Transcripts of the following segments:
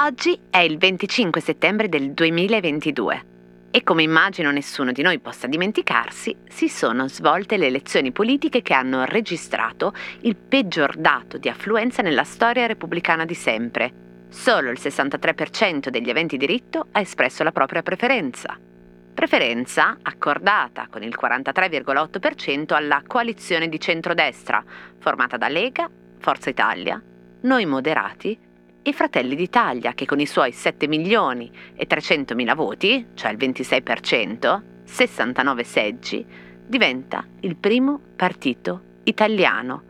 Oggi è il 25 settembre del 2022 e come immagino nessuno di noi possa dimenticarsi, si sono svolte le elezioni politiche che hanno registrato il peggior dato di affluenza nella storia repubblicana di sempre. Solo il 63% degli aventi diritto ha espresso la propria preferenza. Preferenza accordata con il 43,8% alla coalizione di centrodestra, formata da Lega, Forza Italia, Noi Moderati e Fratelli d'Italia, che con i suoi 7 milioni e 300 mila voti, cioè il 26%, 69 seggi, diventa il primo partito italiano,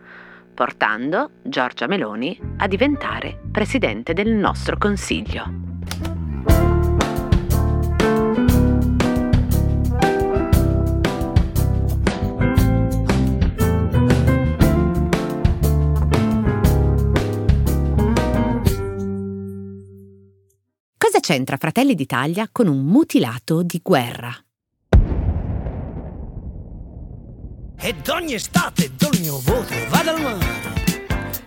portando Giorgia Meloni a diventare presidente del nostro Consiglio. C'entra Fratelli d'Italia con un mutilato di guerra? Ed ogni estate il mio voto vado al mare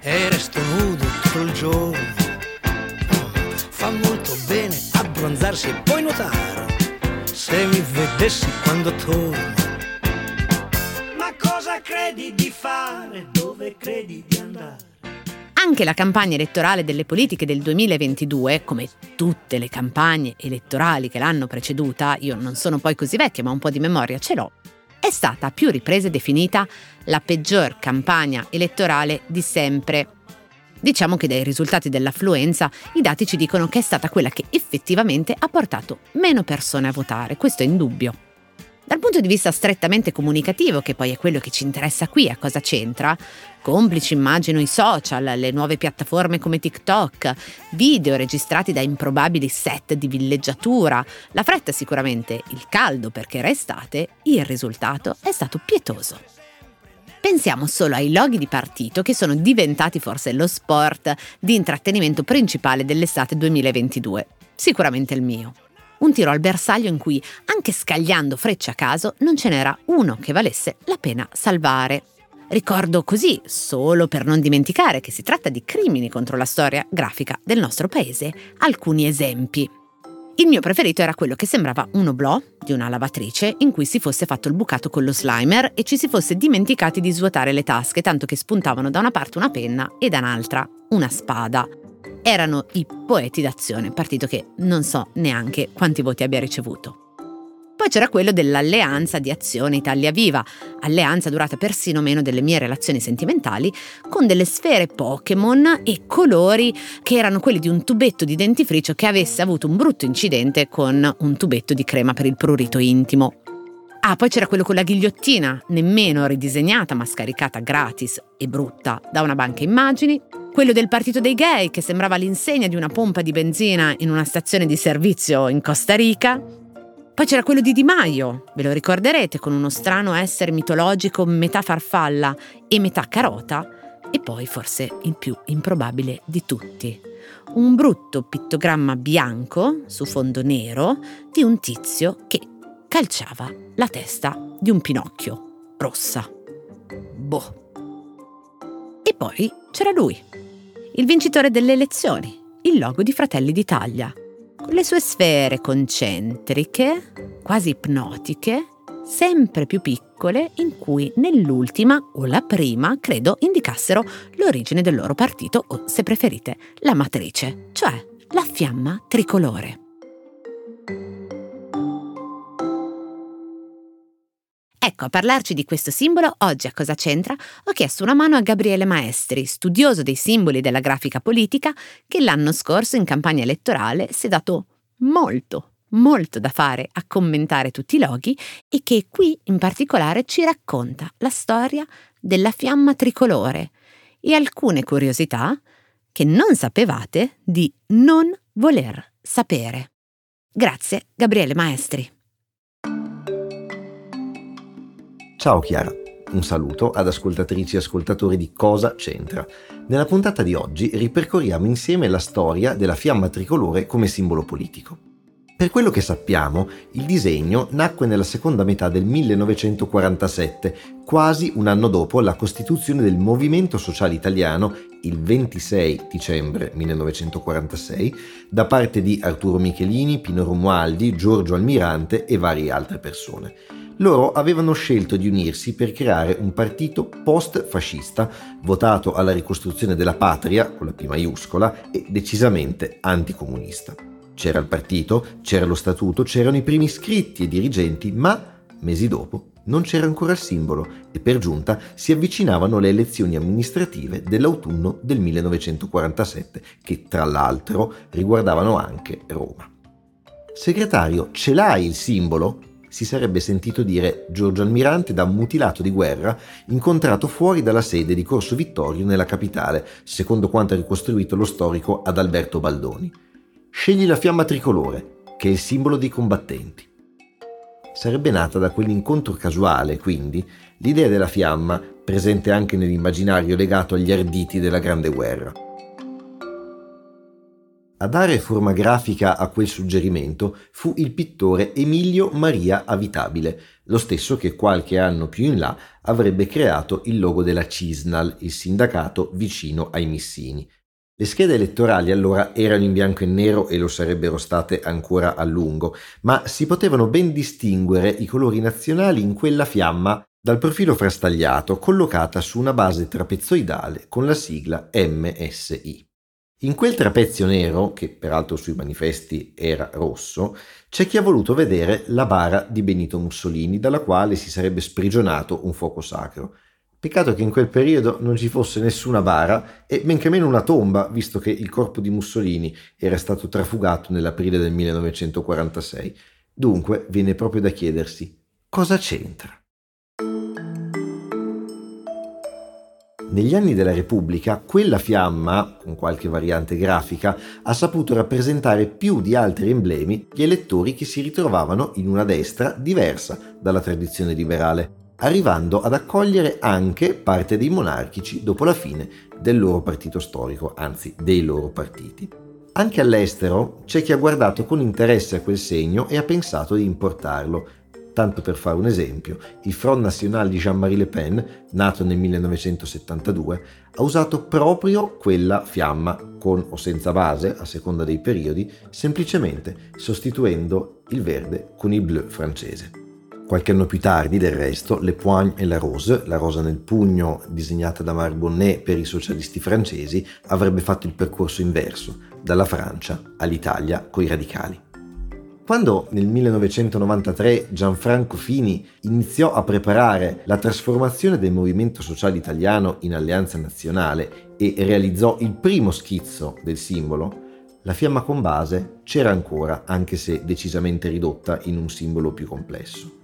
e resto nudo tutto il giorno. Fa molto bene abbronzarsi e poi nuotare. Se mi vedessi quando torno. Ma cosa credi di fare? Dove credi di andare? Anche la campagna elettorale delle politiche del 2022, come tutte le campagne elettorali che l'hanno preceduta, io non sono poi così vecchia ma un po' di memoria ce l'ho, è stata a più riprese definita la peggior campagna elettorale di sempre. Diciamo che dai risultati dell'affluenza i dati ci dicono che è stata quella che effettivamente ha portato meno persone a votare, questo è indubbio. Dal punto di vista strettamente comunicativo, che poi è quello che ci interessa qui, a cosa c'entra, complici immagino i social, le nuove piattaforme come TikTok, video registrati da improbabili set di villeggiatura, la fretta sicuramente, il caldo perché era estate, il risultato è stato pietoso. Pensiamo solo ai loghi di partito che sono diventati forse lo sport di intrattenimento principale dell'estate 2022. Sicuramente il mio un tiro al bersaglio in cui, anche scagliando frecce a caso, non ce n'era uno che valesse la pena salvare. Ricordo così, solo per non dimenticare che si tratta di crimini contro la storia grafica del nostro paese, alcuni esempi. Il mio preferito era quello che sembrava un oblò di una lavatrice in cui si fosse fatto il bucato con lo slimer e ci si fosse dimenticati di svuotare le tasche, tanto che spuntavano da una parte una penna e da un'altra una spada erano i poeti d'azione, partito che non so neanche quanti voti abbia ricevuto. Poi c'era quello dell'alleanza di Azione Italia Viva, alleanza durata persino meno delle mie relazioni sentimentali, con delle sfere Pokémon e colori che erano quelli di un tubetto di dentifricio che avesse avuto un brutto incidente con un tubetto di crema per il prurito intimo. Ah, poi c'era quello con la ghigliottina, nemmeno ridisegnata ma scaricata gratis e brutta da una banca immagini. Quello del partito dei gay, che sembrava l'insegna di una pompa di benzina in una stazione di servizio in Costa Rica. Poi c'era quello di Di Maio, ve lo ricorderete, con uno strano essere mitologico metà farfalla e metà carota. E poi forse il più improbabile di tutti. Un brutto pittogramma bianco su fondo nero di un tizio che calciava la testa di un Pinocchio rossa. Boh. E poi c'era lui, il vincitore delle elezioni, il logo di Fratelli d'Italia, con le sue sfere concentriche, quasi ipnotiche, sempre più piccole, in cui nell'ultima o la prima, credo, indicassero l'origine del loro partito o, se preferite, la matrice, cioè la fiamma tricolore. Ecco, a parlarci di questo simbolo, oggi a Cosa c'entra, ho chiesto una mano a Gabriele Maestri, studioso dei simboli della grafica politica, che l'anno scorso in campagna elettorale si è dato molto, molto da fare a commentare tutti i loghi e che qui in particolare ci racconta la storia della fiamma tricolore e alcune curiosità che non sapevate di non voler sapere. Grazie, Gabriele Maestri. Ciao Chiara, un saluto ad ascoltatrici e ascoltatori di Cosa c'entra. Nella puntata di oggi ripercorriamo insieme la storia della fiamma tricolore come simbolo politico. Per quello che sappiamo, il disegno nacque nella seconda metà del 1947, quasi un anno dopo la costituzione del Movimento Sociale Italiano, il 26 dicembre 1946, da parte di Arturo Michelini, Pino Romualdi, Giorgio Almirante e varie altre persone. Loro avevano scelto di unirsi per creare un partito post-fascista, votato alla ricostruzione della patria, con la P maiuscola, e decisamente anticomunista. C'era il partito, c'era lo statuto, c'erano i primi iscritti e dirigenti, ma mesi dopo non c'era ancora il simbolo e per giunta si avvicinavano le elezioni amministrative dell'autunno del 1947, che tra l'altro riguardavano anche Roma. Segretario, ce l'hai il simbolo? si sarebbe sentito dire Giorgio Almirante da un mutilato di guerra incontrato fuori dalla sede di Corso Vittorio nella capitale, secondo quanto ha ricostruito lo storico Adalberto Baldoni. Scegli la fiamma tricolore, che è il simbolo dei combattenti. Sarebbe nata da quell'incontro casuale, quindi, l'idea della fiamma, presente anche nell'immaginario legato agli arditi della Grande Guerra. A dare forma grafica a quel suggerimento fu il pittore Emilio Maria Avitabile, lo stesso che qualche anno più in là avrebbe creato il logo della Cisnal, il sindacato vicino ai Missini, le schede elettorali allora erano in bianco e nero e lo sarebbero state ancora a lungo, ma si potevano ben distinguere i colori nazionali in quella fiamma dal profilo frastagliato collocata su una base trapezoidale con la sigla MSI. In quel trapezio nero, che peraltro sui manifesti era rosso, c'è chi ha voluto vedere la bara di Benito Mussolini, dalla quale si sarebbe sprigionato un fuoco sacro. Peccato che in quel periodo non ci fosse nessuna bara e men che meno una tomba, visto che il corpo di Mussolini era stato trafugato nell'aprile del 1946. Dunque viene proprio da chiedersi cosa c'entra. Negli anni della Repubblica, quella fiamma, con qualche variante grafica, ha saputo rappresentare più di altri emblemi gli elettori che si ritrovavano in una destra diversa dalla tradizione liberale arrivando ad accogliere anche parte dei monarchici dopo la fine del loro partito storico, anzi dei loro partiti. Anche all'estero c'è chi ha guardato con interesse a quel segno e ha pensato di importarlo. Tanto per fare un esempio, il Front National di Jean-Marie Le Pen, nato nel 1972, ha usato proprio quella fiamma, con o senza base, a seconda dei periodi, semplicemente sostituendo il verde con il bleu francese. Qualche anno più tardi, del resto, Le Poigne et la Rose, la rosa nel pugno disegnata da Marc Bonnet per i socialisti francesi, avrebbe fatto il percorso inverso, dalla Francia all'Italia coi radicali. Quando nel 1993 Gianfranco Fini iniziò a preparare la trasformazione del movimento sociale italiano in alleanza nazionale e realizzò il primo schizzo del simbolo, la fiamma con base c'era ancora, anche se decisamente ridotta in un simbolo più complesso.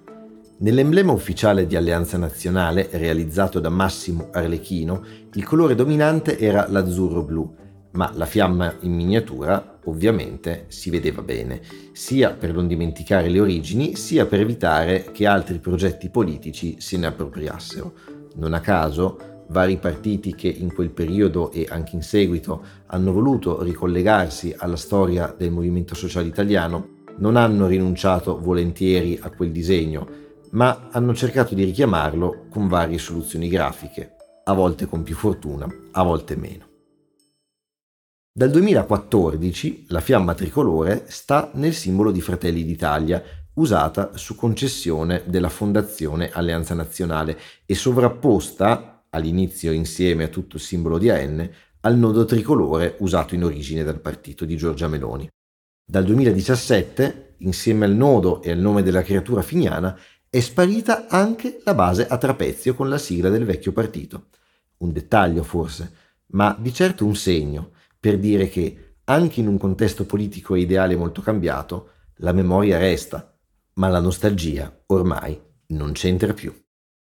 Nell'emblema ufficiale di Alleanza Nazionale, realizzato da Massimo Arlecchino, il colore dominante era l'azzurro-blu, ma la fiamma in miniatura ovviamente si vedeva bene, sia per non dimenticare le origini, sia per evitare che altri progetti politici se ne appropriassero. Non a caso, vari partiti che in quel periodo e anche in seguito hanno voluto ricollegarsi alla storia del movimento sociale italiano non hanno rinunciato volentieri a quel disegno, ma hanno cercato di richiamarlo con varie soluzioni grafiche, a volte con più fortuna, a volte meno. Dal 2014 la fiamma tricolore sta nel simbolo di Fratelli d'Italia, usata su concessione della Fondazione Alleanza Nazionale e sovrapposta, all'inizio insieme a tutto il simbolo di AN, al nodo tricolore usato in origine dal partito di Giorgia Meloni. Dal 2017, insieme al nodo e al nome della creatura finiana, è sparita anche la base a trapezio con la sigla del vecchio partito. Un dettaglio forse, ma di certo un segno per dire che, anche in un contesto politico e ideale molto cambiato, la memoria resta, ma la nostalgia ormai non c'entra più.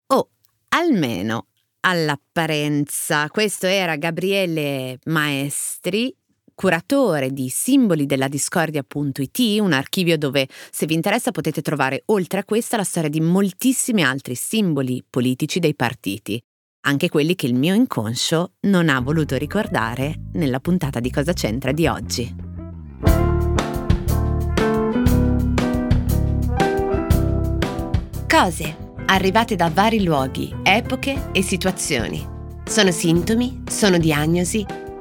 Oh, almeno all'apparenza. Questo era Gabriele Maestri curatore di simboli della discordia.it, un archivio dove se vi interessa potete trovare oltre a questa la storia di moltissimi altri simboli politici dei partiti, anche quelli che il mio inconscio non ha voluto ricordare nella puntata di Cosa c'entra di oggi. Cose arrivate da vari luoghi, epoche e situazioni. Sono sintomi, sono diagnosi